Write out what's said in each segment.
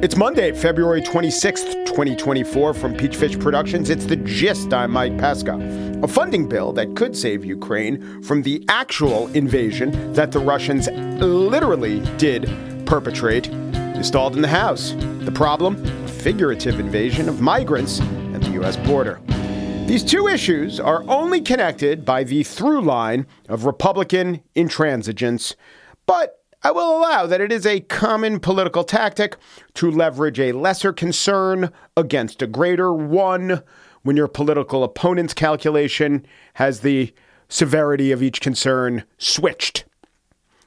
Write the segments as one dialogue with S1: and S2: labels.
S1: It's Monday, February 26th, 2024, from Peachfish Productions. It's the gist. I'm Mike Pesca. A funding bill that could save Ukraine from the actual invasion that the Russians literally did perpetrate is stalled in the House. The problem? A figurative invasion of migrants at the U.S. border. These two issues are only connected by the through line of Republican intransigence, but I will allow that it is a common political tactic to leverage a lesser concern against a greater one when your political opponent's calculation has the severity of each concern switched.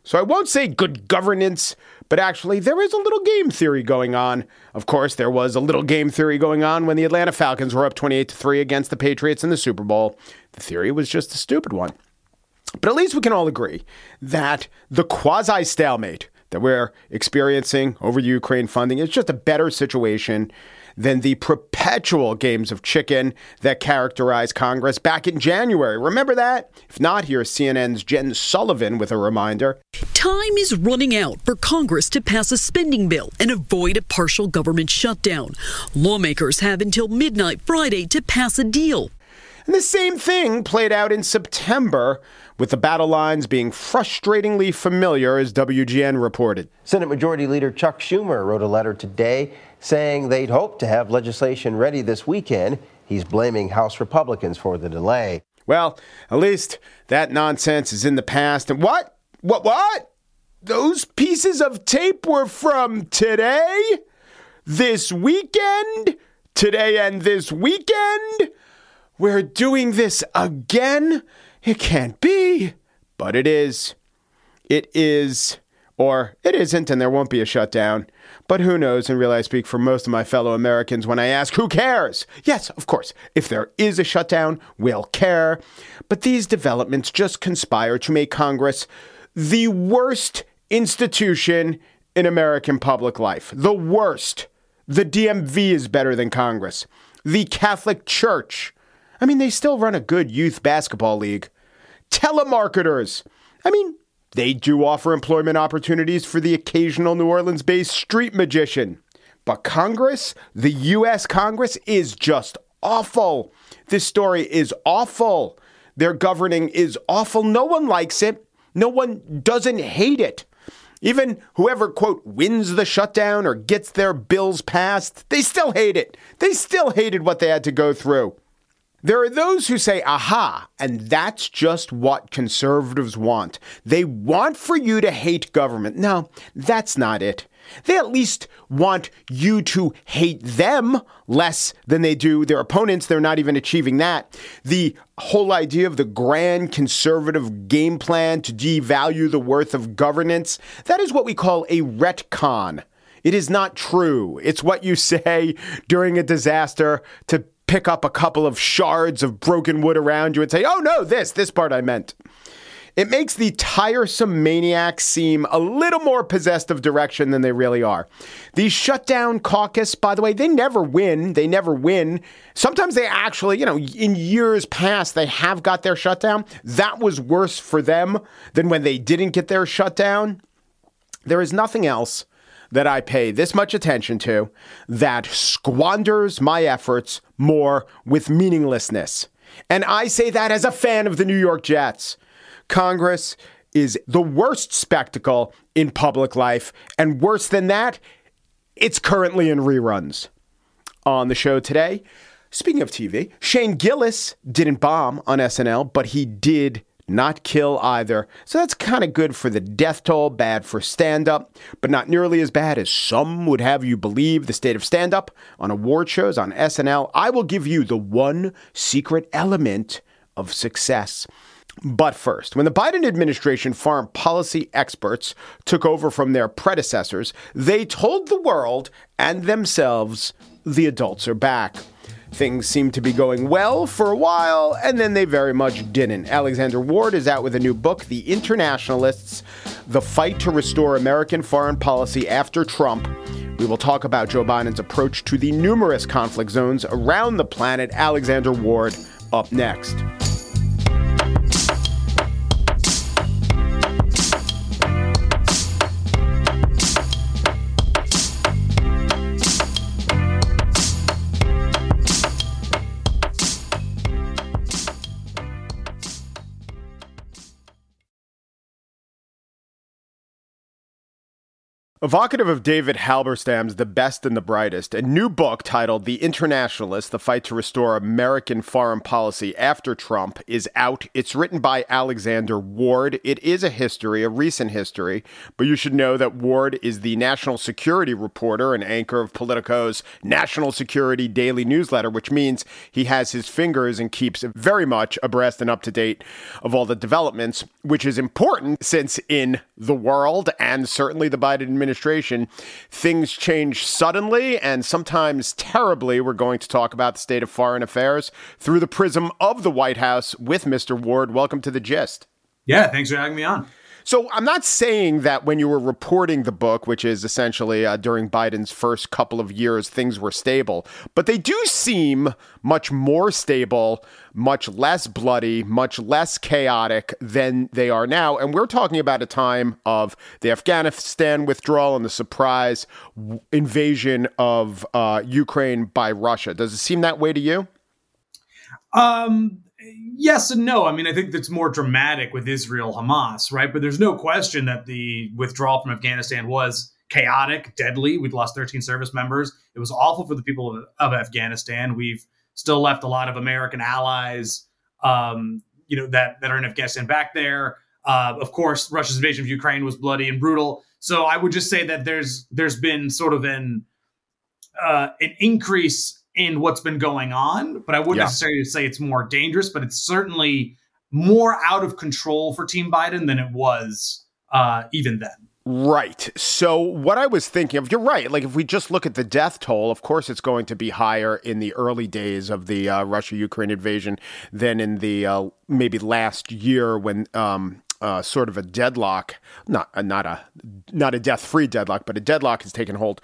S1: So I won't say good governance, but actually there is a little game theory going on. Of course, there was a little game theory going on when the Atlanta Falcons were up 28 to 3 against the Patriots in the Super Bowl. The theory was just a stupid one. But at least we can all agree that the quasi stalemate that we're experiencing over Ukraine funding is just a better situation than the perpetual games of chicken that characterized Congress back in January. Remember that? If not, here's CNN's Jen Sullivan with a reminder.
S2: Time is running out for Congress to pass a spending bill and avoid a partial government shutdown. Lawmakers have until midnight Friday to pass a deal.
S1: And the same thing played out in September with the battle lines being frustratingly familiar, as WGN reported.
S3: Senate Majority Leader Chuck Schumer wrote a letter today saying they'd hope to have legislation ready this weekend. He's blaming House Republicans for the delay.
S1: Well, at least that nonsense is in the past. And what? What? What? Those pieces of tape were from today? This weekend? Today and this weekend? We're doing this again? It can't be. But it is. It is. Or it isn't, and there won't be a shutdown. But who knows? And really, I speak for most of my fellow Americans when I ask, who cares? Yes, of course. If there is a shutdown, we'll care. But these developments just conspire to make Congress the worst institution in American public life. The worst. The DMV is better than Congress. The Catholic Church I mean, they still run a good youth basketball league. Telemarketers. I mean, they do offer employment opportunities for the occasional New Orleans based street magician. But Congress, the U.S. Congress, is just awful. This story is awful. Their governing is awful. No one likes it. No one doesn't hate it. Even whoever, quote, wins the shutdown or gets their bills passed, they still hate it. They still hated what they had to go through. There are those who say, aha, and that's just what conservatives want. They want for you to hate government. No, that's not it. They at least want you to hate them less than they do their opponents. They're not even achieving that. The whole idea of the grand conservative game plan to devalue the worth of governance, that is what we call a retcon. It is not true. It's what you say during a disaster to pick up a couple of shards of broken wood around you and say, oh no, this, this part I meant. It makes the tiresome maniacs seem a little more possessed of direction than they really are. The shutdown caucus, by the way, they never win. They never win. Sometimes they actually, you know, in years past, they have got their shutdown. That was worse for them than when they didn't get their shutdown. There is nothing else that I pay this much attention to that squanders my efforts more with meaninglessness. And I say that as a fan of the New York Jets. Congress is the worst spectacle in public life. And worse than that, it's currently in reruns. On the show today, speaking of TV, Shane Gillis didn't bomb on SNL, but he did not kill either. So that's kind of good for the death toll, bad for stand up, but not nearly as bad as some would have you believe the state of stand up on award shows on SNL. I will give you the one secret element of success. But first, when the Biden administration foreign policy experts took over from their predecessors, they told the world and themselves the adults are back. Things seemed to be going well for a while, and then they very much didn't. Alexander Ward is out with a new book, The Internationalists The Fight to Restore American Foreign Policy After Trump. We will talk about Joe Biden's approach to the numerous conflict zones around the planet. Alexander Ward up next. Evocative of David Halberstam's The Best and the Brightest, a new book titled The Internationalist The Fight to Restore American Foreign Policy After Trump is out. It's written by Alexander Ward. It is a history, a recent history, but you should know that Ward is the national security reporter and anchor of Politico's National Security Daily newsletter, which means he has his fingers and keeps very much abreast and up to date of all the developments, which is important since in the world and certainly the Biden administration administration, things change suddenly and sometimes terribly. We're going to talk about the state of foreign affairs through the prism of the White House with Mr. Ward. Welcome to the gist.
S4: Yeah, thanks for having me on.
S1: So I'm not saying that when you were reporting the book, which is essentially uh, during Biden's first couple of years, things were stable, but they do seem much more stable, much less bloody, much less chaotic than they are now. And we're talking about a time of the Afghanistan withdrawal and the surprise invasion of uh, Ukraine by Russia. Does it seem that way to you?
S4: Um, yes and no. I mean, I think that's more dramatic with Israel Hamas, right? But there's no question that the withdrawal from Afghanistan was chaotic, deadly. We'd lost 13 service members. It was awful for the people of, of Afghanistan. We've still left a lot of American allies, um, you know, that that are in Afghanistan back there. Uh, of course, Russia's invasion of Ukraine was bloody and brutal. So I would just say that there's there's been sort of an uh, an increase in what's been going on, but I wouldn't yeah. necessarily say it's more dangerous, but it's certainly more out of control for Team Biden than it was uh, even then.
S1: Right. So, what I was thinking of, you're right. Like, if we just look at the death toll, of course, it's going to be higher in the early days of the uh, Russia Ukraine invasion than in the uh, maybe last year when. Um, uh, sort of a deadlock, not uh, not a not a death free deadlock, but a deadlock has taken hold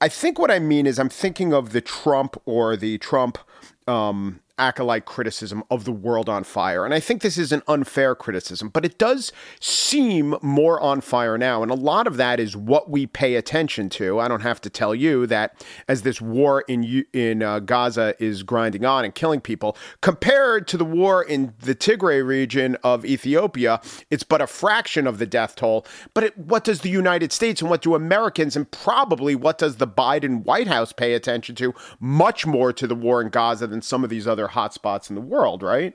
S1: I think what I mean is I'm thinking of the Trump or the Trump um, acolyte criticism of the world on fire. And I think this is an unfair criticism, but it does seem more on fire now. And a lot of that is what we pay attention to. I don't have to tell you that as this war in in uh, Gaza is grinding on and killing people, compared to the war in the Tigray region of Ethiopia, it's but a fraction of the death toll. But it, what does the United States and what do Americans and probably what does the Biden White House pay attention to? Much more to the war in Gaza than some of these other other hotspots in the world, right?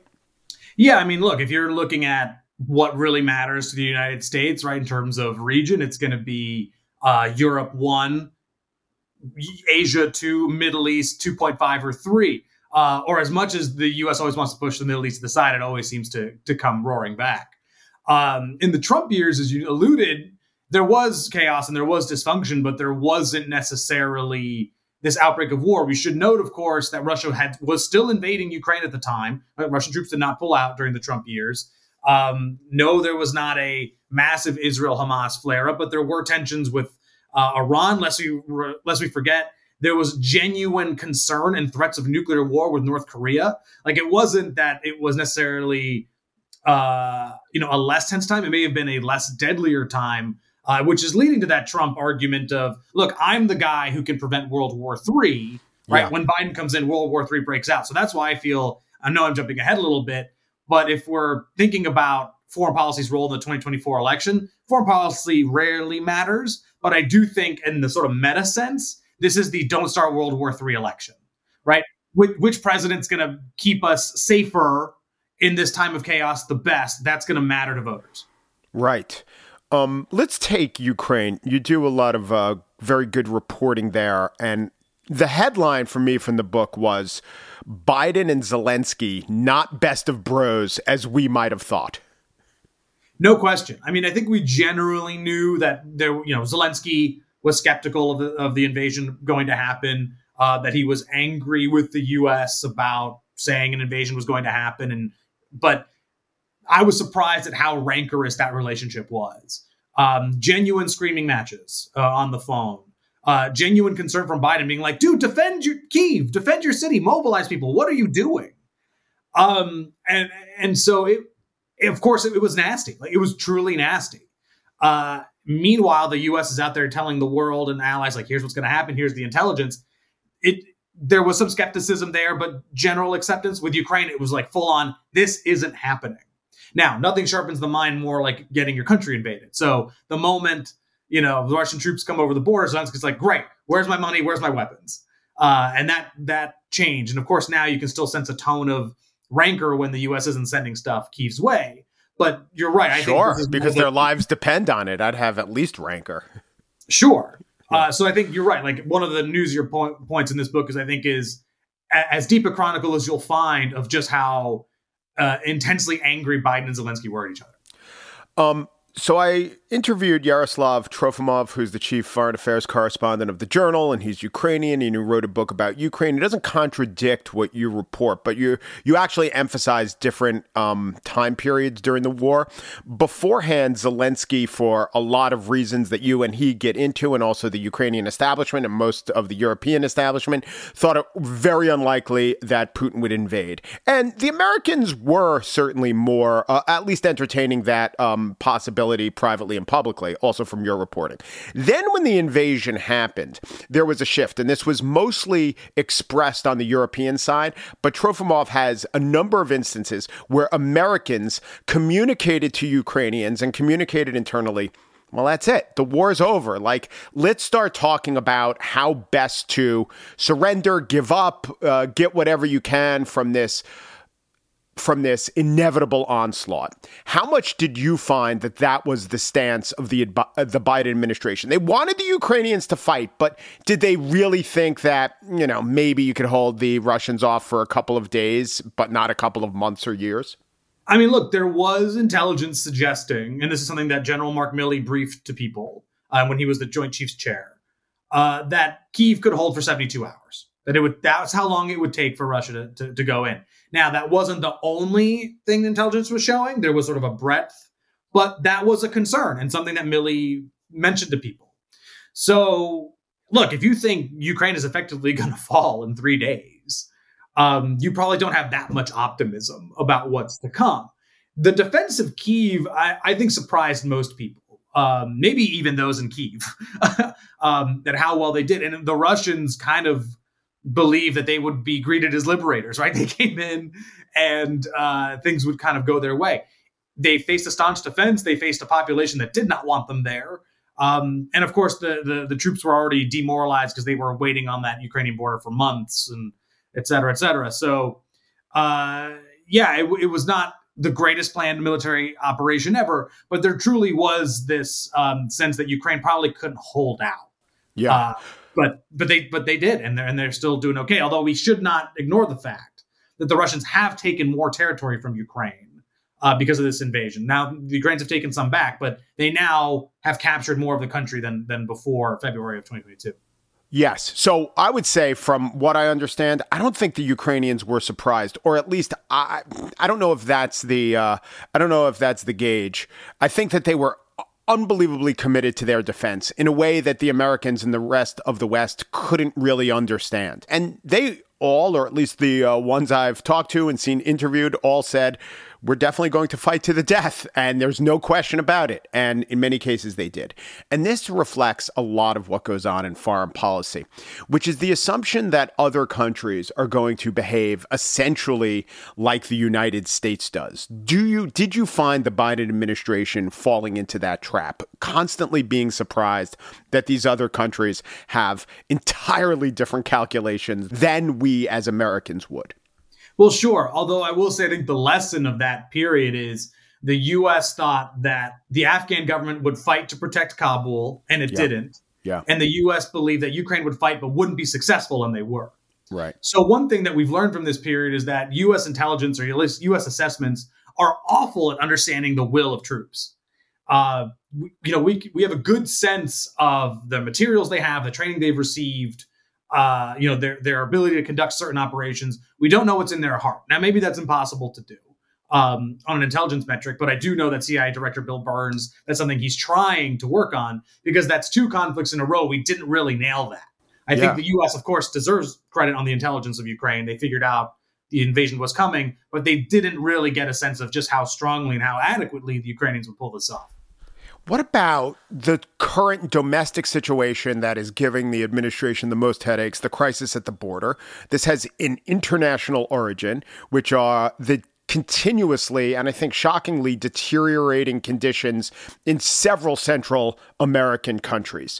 S4: Yeah, I mean, look, if you're looking at what really matters to the United States, right, in terms of region, it's going to be uh, Europe one, Asia two, Middle East 2.5 or three. Uh, or as much as the U.S. always wants to push the Middle East to the side, it always seems to to come roaring back. Um, in the Trump years, as you alluded, there was chaos and there was dysfunction, but there wasn't necessarily this outbreak of war. We should note, of course, that Russia had was still invading Ukraine at the time. Russian troops did not pull out during the Trump years. Um, no, there was not a massive Israel Hamas flare up, but there were tensions with uh, Iran. Lest we lest we forget, there was genuine concern and threats of nuclear war with North Korea. Like it wasn't that it was necessarily uh, you know a less tense time. It may have been a less deadlier time uh, which is leading to that Trump argument of, look, I'm the guy who can prevent World War III, right? Yeah. When Biden comes in, World War III breaks out. So that's why I feel, I know I'm jumping ahead a little bit, but if we're thinking about foreign policy's role in the 2024 election, foreign policy rarely matters. But I do think, in the sort of meta sense, this is the don't start World War III election, right? Which, which president's going to keep us safer in this time of chaos the best? That's going to matter to voters.
S1: Right. Um, let's take Ukraine. You do a lot of uh, very good reporting there, and the headline for me from the book was Biden and Zelensky not best of bros as we might have thought.
S4: No question. I mean, I think we generally knew that there, you know, Zelensky was skeptical of the, of the invasion going to happen, uh, that he was angry with the U.S. about saying an invasion was going to happen, and but I was surprised at how rancorous that relationship was. Um, genuine screaming matches uh, on the phone. Uh, genuine concern from Biden being like, dude, defend your Kiev, defend your city, mobilize people. What are you doing? Um, and and so it, of course, it, it was nasty. Like it was truly nasty. Uh, meanwhile, the U.S. is out there telling the world and allies like, here's what's going to happen. Here's the intelligence. It there was some skepticism there, but general acceptance with Ukraine. It was like full on. This isn't happening. Now, nothing sharpens the mind more like getting your country invaded. So the moment you know, the Russian troops come over the border. Zelensky's like, great, where's my money? Where's my weapons? Uh, and that that changed. And of course, now you can still sense a tone of rancor when the U.S. isn't sending stuff Kiev's way. But you're right. I
S1: sure, because their lives depend on it. I'd have at least rancor.
S4: Sure. Uh, so I think you're right. Like one of the newsier point, points in this book is I think is a, as deep a chronicle as you'll find of just how uh, intensely angry Biden and Zelensky were at each other.
S1: Um, so I interviewed Yaroslav Trofimov, who's the chief foreign affairs correspondent of the Journal, and he's Ukrainian and he wrote a book about Ukraine. It doesn't contradict what you report, but you you actually emphasize different um, time periods during the war. Beforehand, Zelensky, for a lot of reasons that you and he get into, and also the Ukrainian establishment and most of the European establishment, thought it very unlikely that Putin would invade. And the Americans were certainly more, uh, at least entertaining that um, possibility privately publicly, also from your reporting. Then, when the invasion happened, there was a shift, and this was mostly expressed on the European side. But Trofimov has a number of instances where Americans communicated to Ukrainians and communicated internally. Well, that's it. The war's over. Like, let's start talking about how best to surrender, give up, uh, get whatever you can from this from this inevitable onslaught. How much did you find that that was the stance of the uh, the Biden administration? They wanted the Ukrainians to fight, but did they really think that, you know, maybe you could hold the Russians off for a couple of days, but not a couple of months or years?
S4: I mean, look, there was intelligence suggesting, and this is something that General Mark Milley briefed to people uh, when he was the Joint Chiefs Chair, uh, that Kiev could hold for 72 hours. That it would that's how long it would take for Russia to, to, to go in. Now, that wasn't the only thing intelligence was showing. There was sort of a breadth, but that was a concern and something that Milley mentioned to people. So, look, if you think Ukraine is effectively going to fall in three days, um, you probably don't have that much optimism about what's to come. The defense of Kiev, I, I think, surprised most people, um, maybe even those in Kiev, um, that how well they did. And the Russians kind of believe that they would be greeted as liberators, right? They came in and uh, things would kind of go their way. They faced a staunch defense. They faced a population that did not want them there. Um, and of course, the, the, the troops were already demoralized because they were waiting on that Ukrainian border for months and et cetera, et cetera. So, uh, yeah, it, it, was not the greatest planned military operation ever, but there truly was this um, sense that Ukraine probably couldn't hold out.
S1: Yeah. Uh,
S4: but but they but they did, and they're and they're still doing okay. Although we should not ignore the fact that the Russians have taken more territory from Ukraine uh, because of this invasion. Now the Ukrainians have taken some back, but they now have captured more of the country than than before February of 2022.
S1: Yes. So I would say, from what I understand, I don't think the Ukrainians were surprised, or at least I, I don't know if that's the, uh, I don't know if that's the gauge. I think that they were unbelievably committed to their defense in a way that the Americans and the rest of the West couldn't really understand. And they all, or at least the uh, ones I've talked to and seen interviewed, all said, we're definitely going to fight to the death. And there's no question about it. And in many cases, they did. And this reflects a lot of what goes on in foreign policy, which is the assumption that other countries are going to behave essentially like the United States does. Do you, did you find the Biden administration falling into that trap, constantly being surprised that these other countries have entirely different calculations than we as Americans would?
S4: Well, sure. Although I will say, I think the lesson of that period is the U.S. thought that the Afghan government would fight to protect Kabul, and it yeah. didn't.
S1: Yeah.
S4: And the U.S. believed that Ukraine would fight, but wouldn't be successful, and they were.
S1: Right.
S4: So one thing that we've learned from this period is that U.S. intelligence or at least U.S. assessments are awful at understanding the will of troops. Uh, we, you know, we we have a good sense of the materials they have, the training they've received, uh, you know, their their ability to conduct certain operations. We don't know what's in their heart. Now, maybe that's impossible to do um, on an intelligence metric, but I do know that CIA Director Bill Burns, that's something he's trying to work on because that's two conflicts in a row. We didn't really nail that. I yeah. think the U.S., of course, deserves credit on the intelligence of Ukraine. They figured out the invasion was coming, but they didn't really get a sense of just how strongly and how adequately the Ukrainians would pull this off.
S1: What about the current domestic situation that is giving the administration the most headaches, the crisis at the border? This has an international origin, which are the continuously and I think shockingly deteriorating conditions in several Central American countries.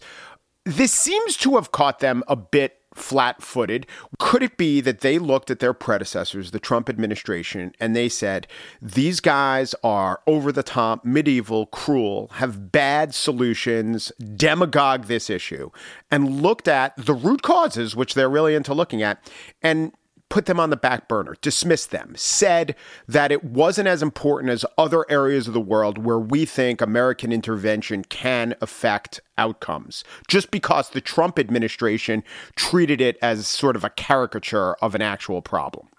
S1: This seems to have caught them a bit flat footed. Could it be that they looked at their predecessors, the Trump administration, and they said, these guys are over the top, medieval, cruel, have bad solutions, demagogue this issue, and looked at the root causes, which they're really into looking at, and put them on the back burner, dismissed them, said that it wasn't as important as other areas of the world where we think American intervention can affect outcomes, just because the Trump administration treated it as sort of a caricature of an actual problem.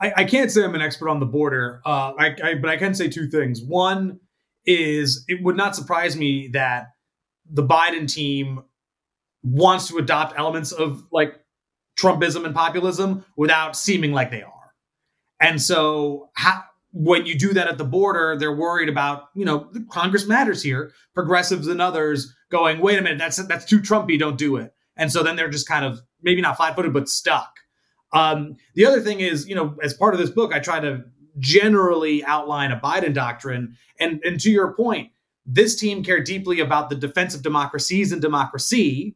S4: I, I can't say I'm an expert on the border, uh, I, I, but I can say two things. One is it would not surprise me that the Biden team wants to adopt elements of like Trumpism and populism without seeming like they are. And so how, when you do that at the border, they're worried about, you know, Congress matters here, progressives and others going, wait a minute, that's that's too Trumpy, don't do it. And so then they're just kind of maybe not flat footed, but stuck. Um, the other thing is, you know, as part of this book, I try to generally outline a Biden doctrine. And, and to your point, this team care deeply about the defense of democracies and democracy,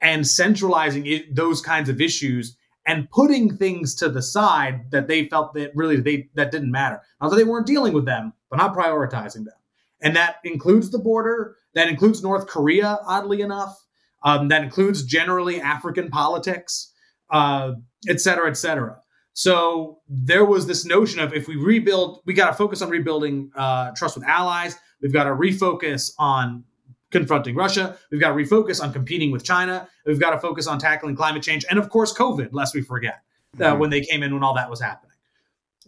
S4: and centralizing it, those kinds of issues and putting things to the side that they felt that really they that didn't matter. Not that they weren't dealing with them, but not prioritizing them. And that includes the border. That includes North Korea, oddly enough. Um, that includes generally African politics, uh, et cetera, et cetera. So there was this notion of if we rebuild, we got to focus on rebuilding uh, trust with allies. We've got to refocus on confronting Russia. We've got to refocus on competing with China. We've got to focus on tackling climate change and, of course, COVID, lest we forget uh, mm-hmm. when they came in when all that was happening.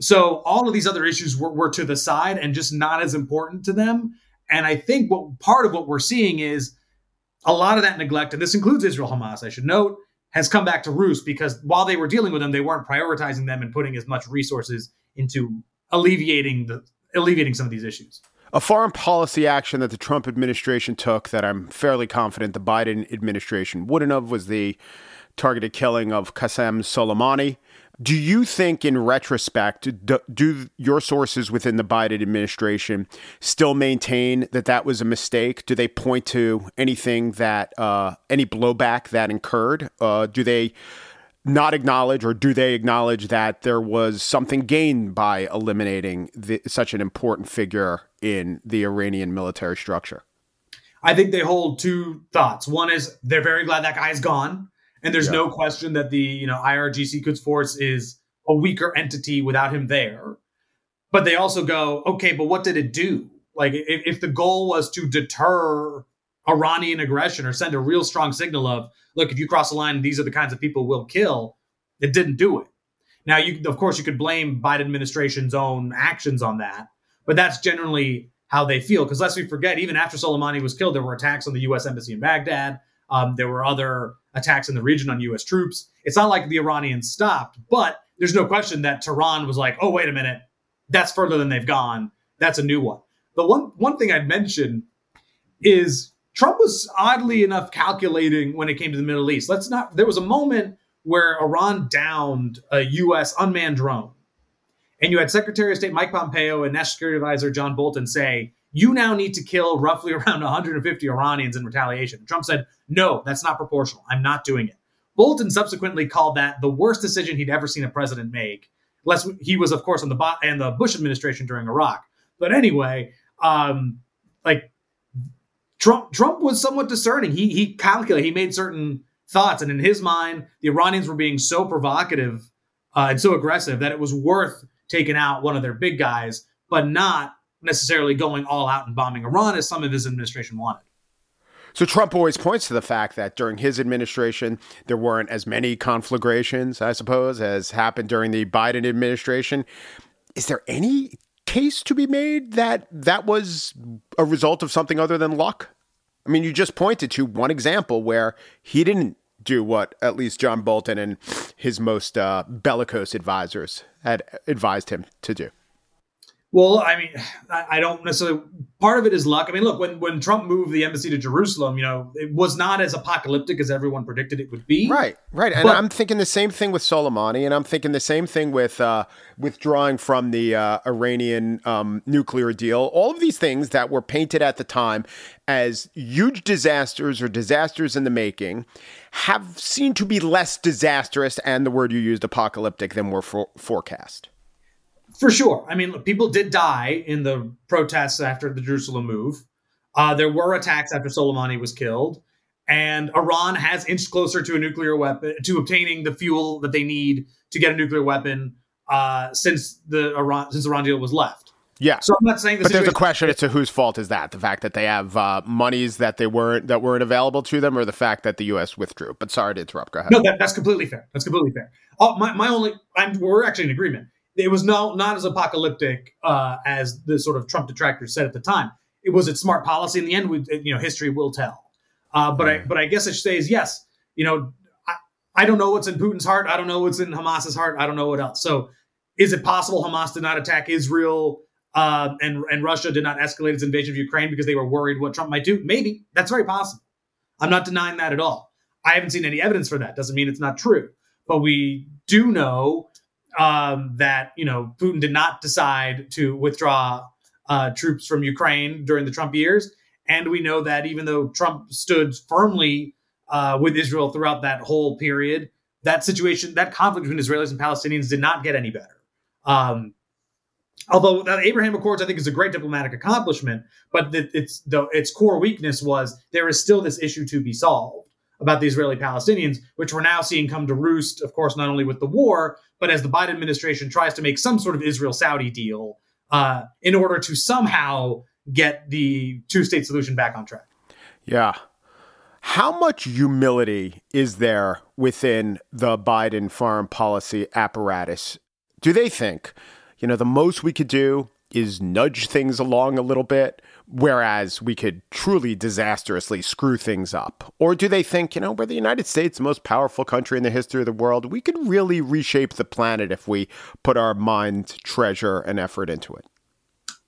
S4: So all of these other issues were, were, to the side and just not as important to them. And I think what part of what we're seeing is a lot of that neglect, and this includes Israel Hamas, I should note, has come back to roost because while they were dealing with them, they weren't prioritizing them and putting as much resources into alleviating the alleviating some of these issues.
S1: A foreign policy action that the Trump administration took that I'm fairly confident the Biden administration wouldn't have was the targeted killing of Qasem Soleimani. Do you think, in retrospect, do, do, your sources within the Biden administration still maintain that that was a mistake? Do they point to anything that, uh, any blowback that incurred? Uh, do they not acknowledge, or do they acknowledge that there was something gained by eliminating the, such an important figure in the Iranian military structure?
S4: I think they hold two thoughts. One is they're very glad that guy's gone, and there's yeah. no question that the you know IRGC Quds Force is a weaker entity without him there. But they also go, okay, but what did it do? Like, if, if the goal was to deter Iranian aggression or send a real strong signal of, look, if you cross the line, these are the kinds of people we'll kill, it didn't do it. Now, you of course you could blame Biden administration's own actions on that, but that's generally how they feel. Because lest we forget, even after Soleimani was killed, there were attacks on the U.S. embassy in Baghdad. Um, there were other attacks in the region on U.S. troops. It's not like the Iranians stopped, but there's no question that Tehran was like, oh, wait a minute, that's further than they've gone. That's a new one. The one one thing I'd mention is Trump was oddly enough calculating when it came to the Middle East. Let's not. There was a moment where Iran downed a U.S. unmanned drone, and you had Secretary of State Mike Pompeo and National Security Advisor John Bolton say, "You now need to kill roughly around 150 Iranians in retaliation." Trump said, "No, that's not proportional. I'm not doing it." Bolton subsequently called that the worst decision he'd ever seen a president make. Less he was, of course, on the and the Bush administration during Iraq. But anyway, um, like Trump Trump was somewhat discerning. He he calculated. He made certain thoughts, and in his mind, the Iranians were being so provocative uh, and so aggressive that it was worth taking out one of their big guys, but not necessarily going all out and bombing Iran as some of his administration wanted.
S1: So Trump always points to the fact that during his administration there weren't as many conflagrations, I suppose, as happened during the Biden administration. Is there any case to be made that that was a result of something other than luck? I mean, you just pointed to one example where he didn't do what at least John Bolton and his most uh, bellicose advisors had advised him to do.
S4: Well, I mean, I don't necessarily. Part of it is luck. I mean, look, when when Trump moved the embassy to Jerusalem, you know, it was not as apocalyptic as everyone predicted it would be.
S1: Right, right. And but, I'm thinking the same thing with Soleimani, and I'm thinking the same thing with uh, withdrawing from the uh, Iranian um, nuclear deal. All of these things that were painted at the time as huge disasters or disasters in the making have seemed to be less disastrous, and the word you used, apocalyptic, than were for- forecast.
S4: For sure. I mean, people did die in the protests after the Jerusalem move. Uh, there were attacks after Soleimani was killed. And Iran has inched closer to a nuclear weapon, to obtaining the fuel that they need to get a nuclear weapon uh, since the Iran since the Iran deal was left.
S1: Yeah.
S4: So I'm not saying.
S1: But there's a question as to whose fault is that? The fact that they have uh, monies that they weren't that weren't available to them, or the fact that the U.S. withdrew. But sorry to interrupt. Go ahead.
S4: No, that, that's completely fair. That's completely fair. Oh, my, my only, I'm, we're actually in agreement it was no not as apocalyptic uh, as the sort of Trump detractors said at the time. It was its smart policy. In the end, we, you know, history will tell. Uh, but I but I guess I should say is yes. You know, I, I don't know what's in Putin's heart. I don't know what's in Hamas's heart. I don't know what else. So, is it possible Hamas did not attack Israel uh, and and Russia did not escalate its invasion of Ukraine because they were worried what Trump might do? Maybe that's very possible. I'm not denying that at all. I haven't seen any evidence for that. Doesn't mean it's not true. But we do know um, that you know Putin did not decide to withdraw uh, troops from Ukraine during the Trump years, and we know that even though Trump stood firmly uh, with Israel throughout that whole period, that situation, that conflict between Israelis and Palestinians, did not get any better. Um, although the Abraham Accords, I think, is a great diplomatic accomplishment, but its the, its core weakness was there is still this issue to be solved about the Israeli Palestinians, which we're now seeing come to roost, of course, not only with the war, but as the Biden administration tries to make some sort of Israel Saudi deal uh, in order to somehow get the two state solution back on track.
S1: Yeah. How much humility is there within the Biden foreign policy apparatus? Do they think, you know, the most we could do is nudge things along a little bit? Whereas we could truly disastrously screw things up? Or do they think, you know, we're the United States, the most powerful country in the history of the world, we could really reshape the planet if we put our mind, treasure, and effort into it?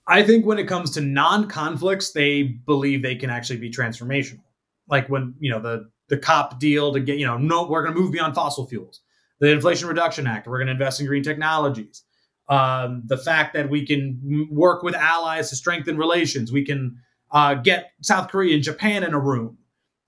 S4: I think when it comes to non-conflicts, they believe they can actually be transformational. Like when, you know, the the COP deal to get, you know, no, we're going to move beyond fossil fuels. The Inflation Reduction Act, we're going to invest in green technologies um, the fact that we can work with allies to strengthen relations. We can uh, get South Korea and Japan in a room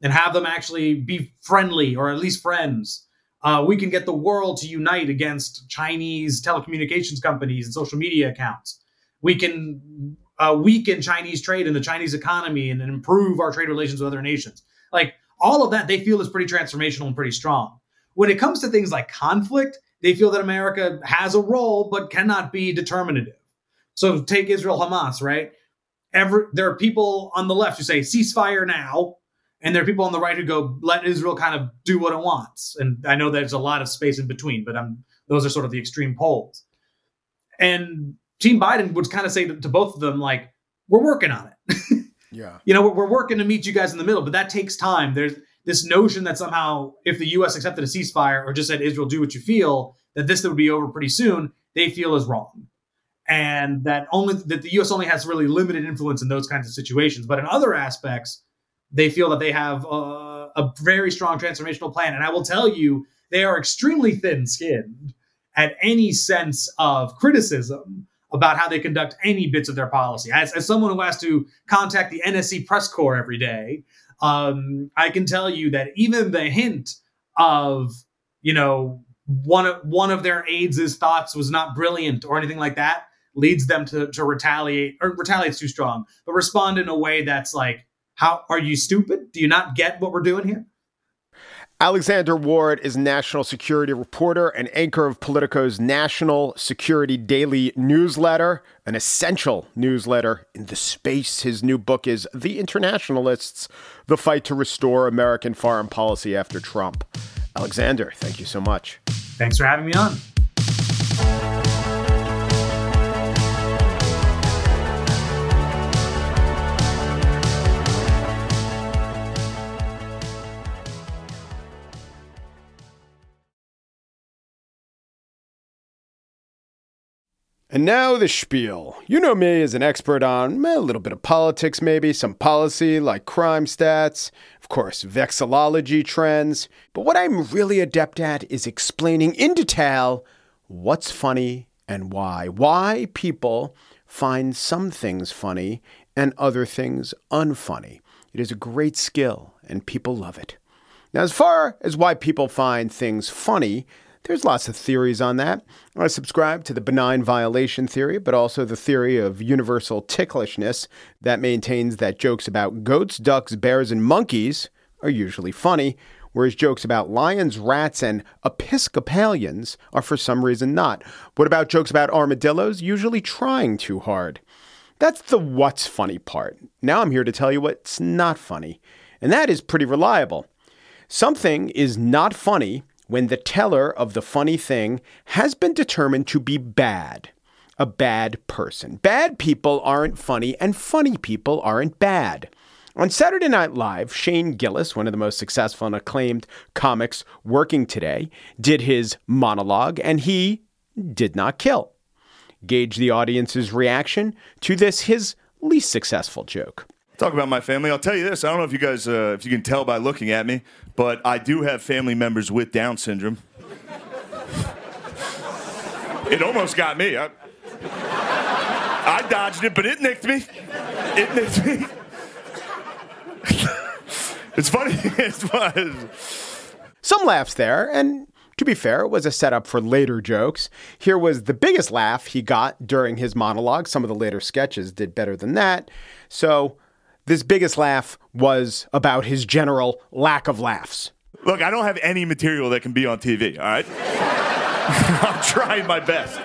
S4: and have them actually be friendly or at least friends. Uh, we can get the world to unite against Chinese telecommunications companies and social media accounts. We can uh, weaken Chinese trade and the Chinese economy and, and improve our trade relations with other nations. Like all of that, they feel is pretty transformational and pretty strong. When it comes to things like conflict, they feel that America has a role but cannot be determinative. So take Israel Hamas, right? Every, there are people on the left who say ceasefire now, and there are people on the right who go let Israel kind of do what it wants. And I know there's a lot of space in between, but I'm, those are sort of the extreme poles. And Team Biden would kind of say to, to both of them, like, we're working on it.
S1: yeah.
S4: You know, we're, we're working to meet you guys in the middle, but that takes time. There's this notion that somehow if the U.S. accepted a ceasefire or just said Israel do what you feel, that this would be over pretty soon, they feel is wrong, and that only that the U.S. only has really limited influence in those kinds of situations. But in other aspects, they feel that they have a, a very strong transformational plan. And I will tell you, they are extremely thin-skinned at any sense of criticism about how they conduct any bits of their policy. As, as someone who has to contact the NSC press corps every day, um, I can tell you that even the hint of, you know, one of one of their aides' thoughts was not brilliant or anything like that leads them to to retaliate or retaliate's too strong, but respond in a way that's like, how are you stupid? Do you not get what we're doing here?
S1: Alexander Ward is national security reporter and anchor of Politico's National Security Daily newsletter, an essential newsletter in the space. His new book is The Internationalists The Fight to Restore American Foreign Policy After Trump. Alexander, thank you so much.
S4: Thanks for having me on.
S1: And now the spiel. You know me as an expert on eh, a little bit of politics, maybe, some policy like crime stats, of course, vexillology trends. But what I'm really adept at is explaining in detail what's funny and why. Why people find some things funny and other things unfunny. It is a great skill, and people love it. Now, as far as why people find things funny, there's lots of theories on that. I subscribe to the benign violation theory, but also the theory of universal ticklishness that maintains that jokes about goats, ducks, bears, and monkeys are usually funny, whereas jokes about lions, rats, and Episcopalians are for some reason not. What about jokes about armadillos? Usually trying too hard. That's the what's funny part. Now I'm here to tell you what's not funny, and that is pretty reliable. Something is not funny when the teller of the funny thing has been determined to be bad, a bad person. Bad people aren't funny, and funny people aren't bad. On Saturday Night Live, Shane Gillis, one of the most successful and acclaimed comics working today, did his monologue, and he did not kill. Gauge the audience's reaction to this, his least successful joke.
S5: Talk about my family. I'll tell you this. I don't know if you guys, uh, if you can tell by looking at me, but I do have family members with Down syndrome. it almost got me. I, I dodged it, but it nicked me. It nicked me. it's funny. It's fun.
S1: Some laughs there, and to be fair, it was a setup for later jokes. Here was the biggest laugh he got during his monologue. Some of the later sketches did better than that. So this biggest laugh was about his general lack of laughs.
S5: Look, I don't have any material that can be on TV, all right? I'm trying my best.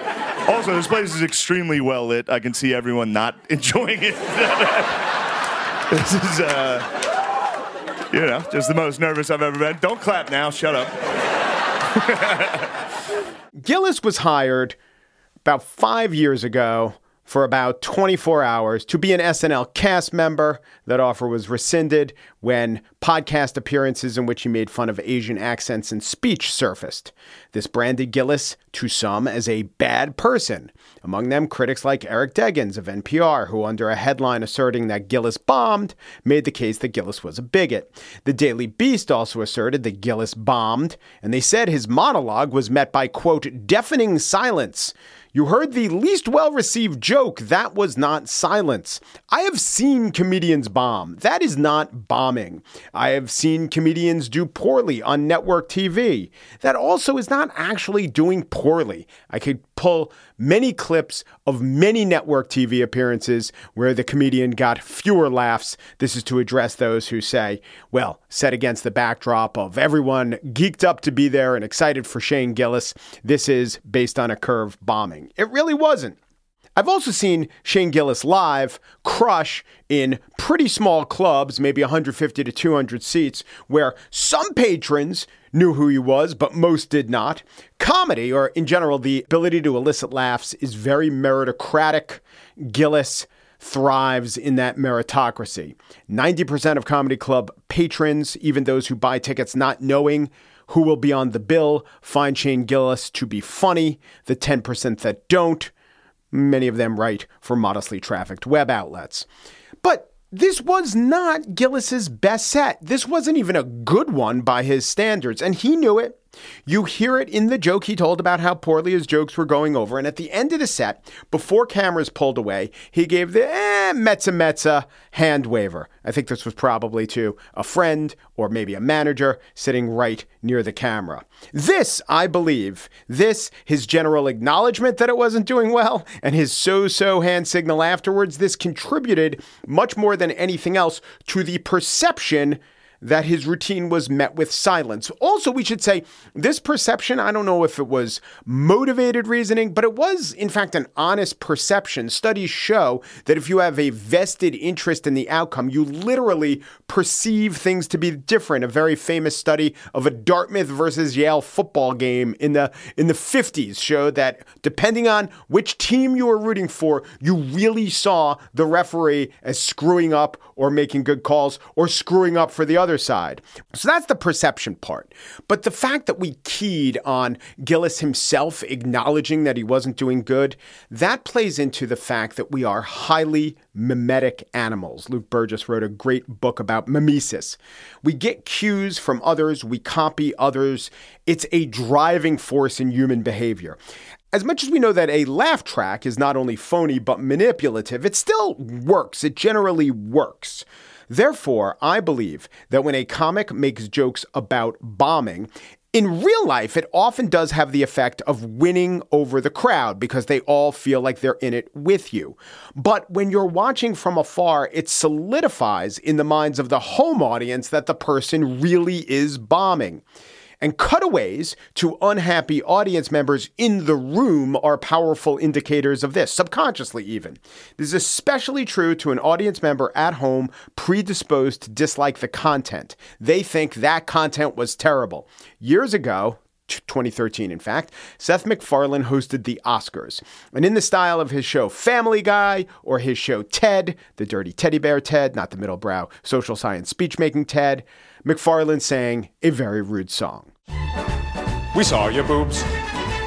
S5: Also, this place is extremely well lit. I can see everyone not enjoying it. this is, uh, you know, just the most nervous I've ever been. Don't clap now. Shut up.
S1: Gillis was hired about five years ago for about 24 hours to be an SNL cast member. That offer was rescinded when podcast appearances in which he made fun of Asian accents and speech surfaced. This branded Gillis to some as a bad person. Among them, critics like Eric Deggans of NPR, who, under a headline asserting that Gillis bombed, made the case that Gillis was a bigot. The Daily Beast also asserted that Gillis bombed, and they said his monologue was met by, quote, deafening silence. You heard the least well received joke. That was not silence. I have seen comedians bomb. That is not bombing. I have seen comedians do poorly on network TV. That also is not actually doing poorly. I could pull many clips of many network TV appearances where the comedian got fewer laughs. This is to address those who say, well, set against the backdrop of everyone geeked up to be there and excited for Shane Gillis, this is based on a curve bombing. It really wasn't. I've also seen Shane Gillis live crush in pretty small clubs, maybe 150 to 200 seats, where some patrons knew who he was, but most did not. Comedy, or in general, the ability to elicit laughs, is very meritocratic. Gillis thrives in that meritocracy. 90% of comedy club patrons, even those who buy tickets not knowing who will be on the bill, find Shane Gillis to be funny. The 10% that don't, Many of them write for modestly trafficked web outlets. But this was not Gillis's best set. This wasn't even a good one by his standards, and he knew it. You hear it in the joke he told about how poorly his jokes were going over. And at the end of the set, before cameras pulled away, he gave the eh, Metza Metza hand waiver. I think this was probably to a friend or maybe a manager sitting right near the camera. This, I believe, this, his general acknowledgement that it wasn't doing well, and his so so hand signal afterwards, this contributed much more than anything else to the perception that his routine was met with silence. Also, we should say this perception, I don't know if it was motivated reasoning, but it was, in fact, an honest perception. Studies show that if you have a vested interest in the outcome, you literally perceive things to be different. A very famous study of a Dartmouth versus Yale football game in the in the 50s showed that depending on which team you were rooting for, you really saw the referee as screwing up or making good calls or screwing up for the other side. So that's the perception part. But the fact that we keyed on Gillis himself acknowledging that he wasn't doing good, that plays into the fact that we are highly mimetic animals. Luke Burgis wrote a great book about mimesis. We get cues from others, we copy others. It's a driving force in human behavior. As much as we know that a laugh track is not only phony but manipulative, it still works. It generally works. Therefore, I believe that when a comic makes jokes about bombing, in real life, it often does have the effect of winning over the crowd because they all feel like they're in it with you. But when you're watching from afar, it solidifies in the minds of the home audience that the person really is bombing. And cutaways to unhappy audience members in the room are powerful indicators of this, subconsciously even. This is especially true to an audience member at home predisposed to dislike the content. They think that content was terrible. Years ago, 2013, in fact, Seth MacFarlane hosted the Oscars. And in the style of his show Family Guy or his show Ted, the dirty teddy bear Ted, not the middle brow social science speech making Ted, MacFarlane sang a very rude song.
S6: We saw your boobs.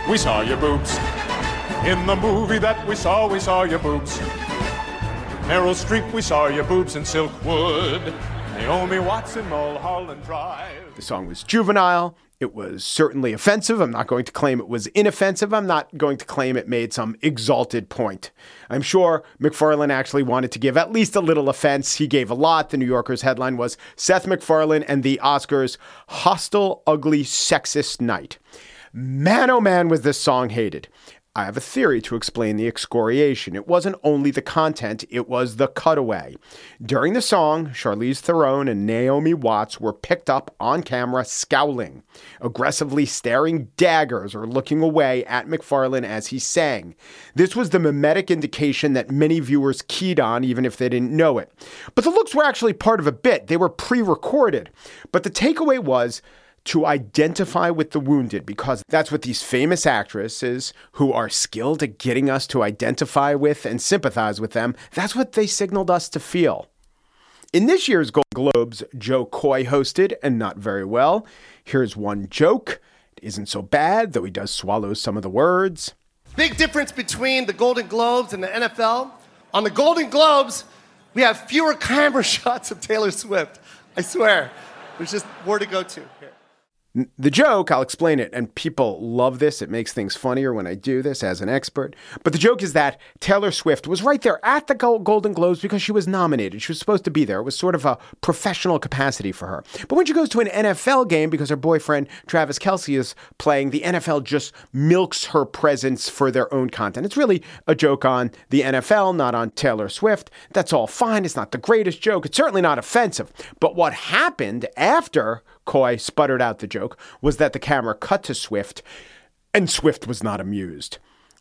S6: We saw your boobs. In the movie that we saw, we saw your boobs. Meryl Streep, we saw your boobs in Silkwood. Naomi Watson, Mulholland Drive.
S1: The song was juvenile. It was certainly offensive. I'm not going to claim it was inoffensive. I'm not going to claim it made some exalted point. I'm sure MacFarlane actually wanted to give at least a little offense. He gave a lot. The New Yorker's headline was Seth MacFarlane and the Oscars Hostile, Ugly, Sexist Night. Man, oh man, was this song hated. I have a theory to explain the excoriation. It wasn't only the content, it was the cutaway. During the song, Charlize Theron and Naomi Watts were picked up on camera scowling, aggressively staring daggers or looking away at MacFarlane as he sang. This was the mimetic indication that many viewers keyed on, even if they didn't know it. But the looks were actually part of a bit, they were pre recorded. But the takeaway was, to identify with the wounded because that's what these famous actresses who are skilled at getting us to identify with and sympathize with them, that's what they signaled us to feel. In this year's Golden Globes, Jo Koy hosted and not very well. Here's one joke. It isn't so bad, though he does swallow some of the words.
S7: Big difference between the Golden Globes and the NFL. On the Golden Globes, we have fewer camera shots of Taylor Swift. I swear. There's just more to go to.
S1: The joke, I'll explain it, and people love this. It makes things funnier when I do this as an expert. But the joke is that Taylor Swift was right there at the Golden Globes because she was nominated. She was supposed to be there. It was sort of a professional capacity for her. But when she goes to an NFL game because her boyfriend Travis Kelce, is playing, the NFL just milks her presence for their own content. It's really a joke on the NFL, not on Taylor Swift. That's all fine. It's not the greatest joke. It's certainly not offensive. But what happened after Koy sputtered out the joke was that the camera cut to Swift, and Swift was not amused.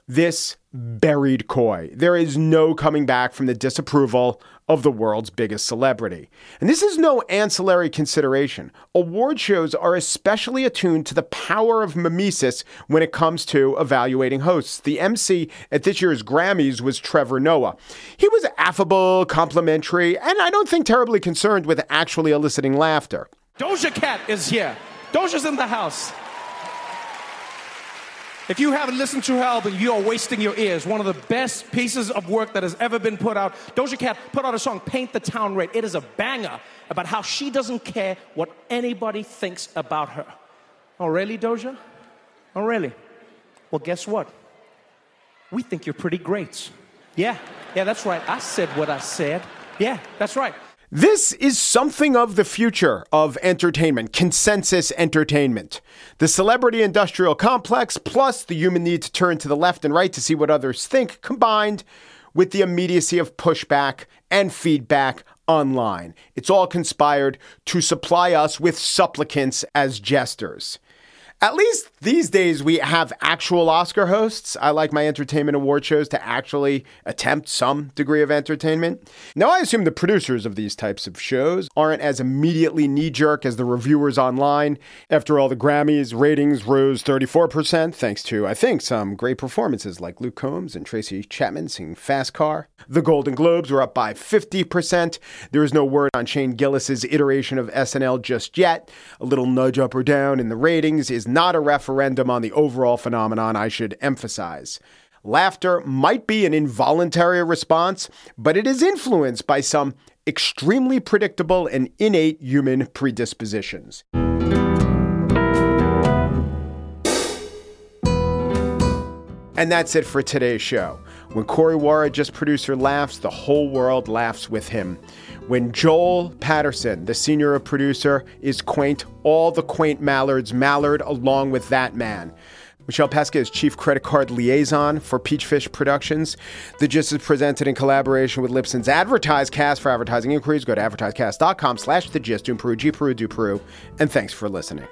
S1: This buried Koy. There is no coming back from the disapproval of the world's biggest celebrity. And this is no ancillary consideration. Award shows are especially attuned to the power of mimesis when it comes to evaluating hosts. The MC at this year's Grammys was Trevor Noah. He was affable, complimentary, and I don't think terribly concerned with actually eliciting laughter.
S8: Doja Cat is here. Doja's in the house. If you haven't listened to her album, you are wasting your ears. One of the best pieces of work that has ever been put out. Doja Cat put out a song, Paint the Town Red. It is a banger about how she doesn't care what anybody thinks about her. Oh, really, Doja? Oh, really? Well, guess what? We think you're pretty great. Yeah, yeah, that's right. I said what I said. Yeah, that's right.
S1: This is something of the future of entertainment, consensus entertainment. The celebrity industrial complex plus the human need to turn to the left and right to see what others think combined with the immediacy of pushback and feedback online. It's all conspired to supply us with supplicants as jesters. At least these days we have actual Oscar hosts. I like my entertainment award shows to actually attempt some degree of entertainment. Now, I assume the producers of these types of shows aren't as immediately knee jerk as the reviewers online. After all, the Grammys ratings rose 34%, thanks to, I think, some great performances like Luke Combs and Tracy Chapman singing Fast Car. The Golden Globes were up by 50%. There is no word on Shane Gillis's iteration of SNL just yet. A little nudge up or down in the ratings is not a referendum on the overall phenomenon, I should emphasize. Laughter might be an involuntary response, but it is influenced by some extremely predictable and innate human predispositions. And that's it for today's show. When Corey Wara, Gist producer, laughs, the whole world laughs with him. When Joel Patterson, the senior producer, is quaint, all the quaint mallards mallard along with that man. Michelle Pesca is Chief Credit Card Liaison for Peachfish Productions. The Gist is presented in collaboration with Libsyn's AdvertiseCast. For advertising inquiries, go to advertisecast.com slash The Gist. Peru, G Peru, do Peru. And thanks for listening.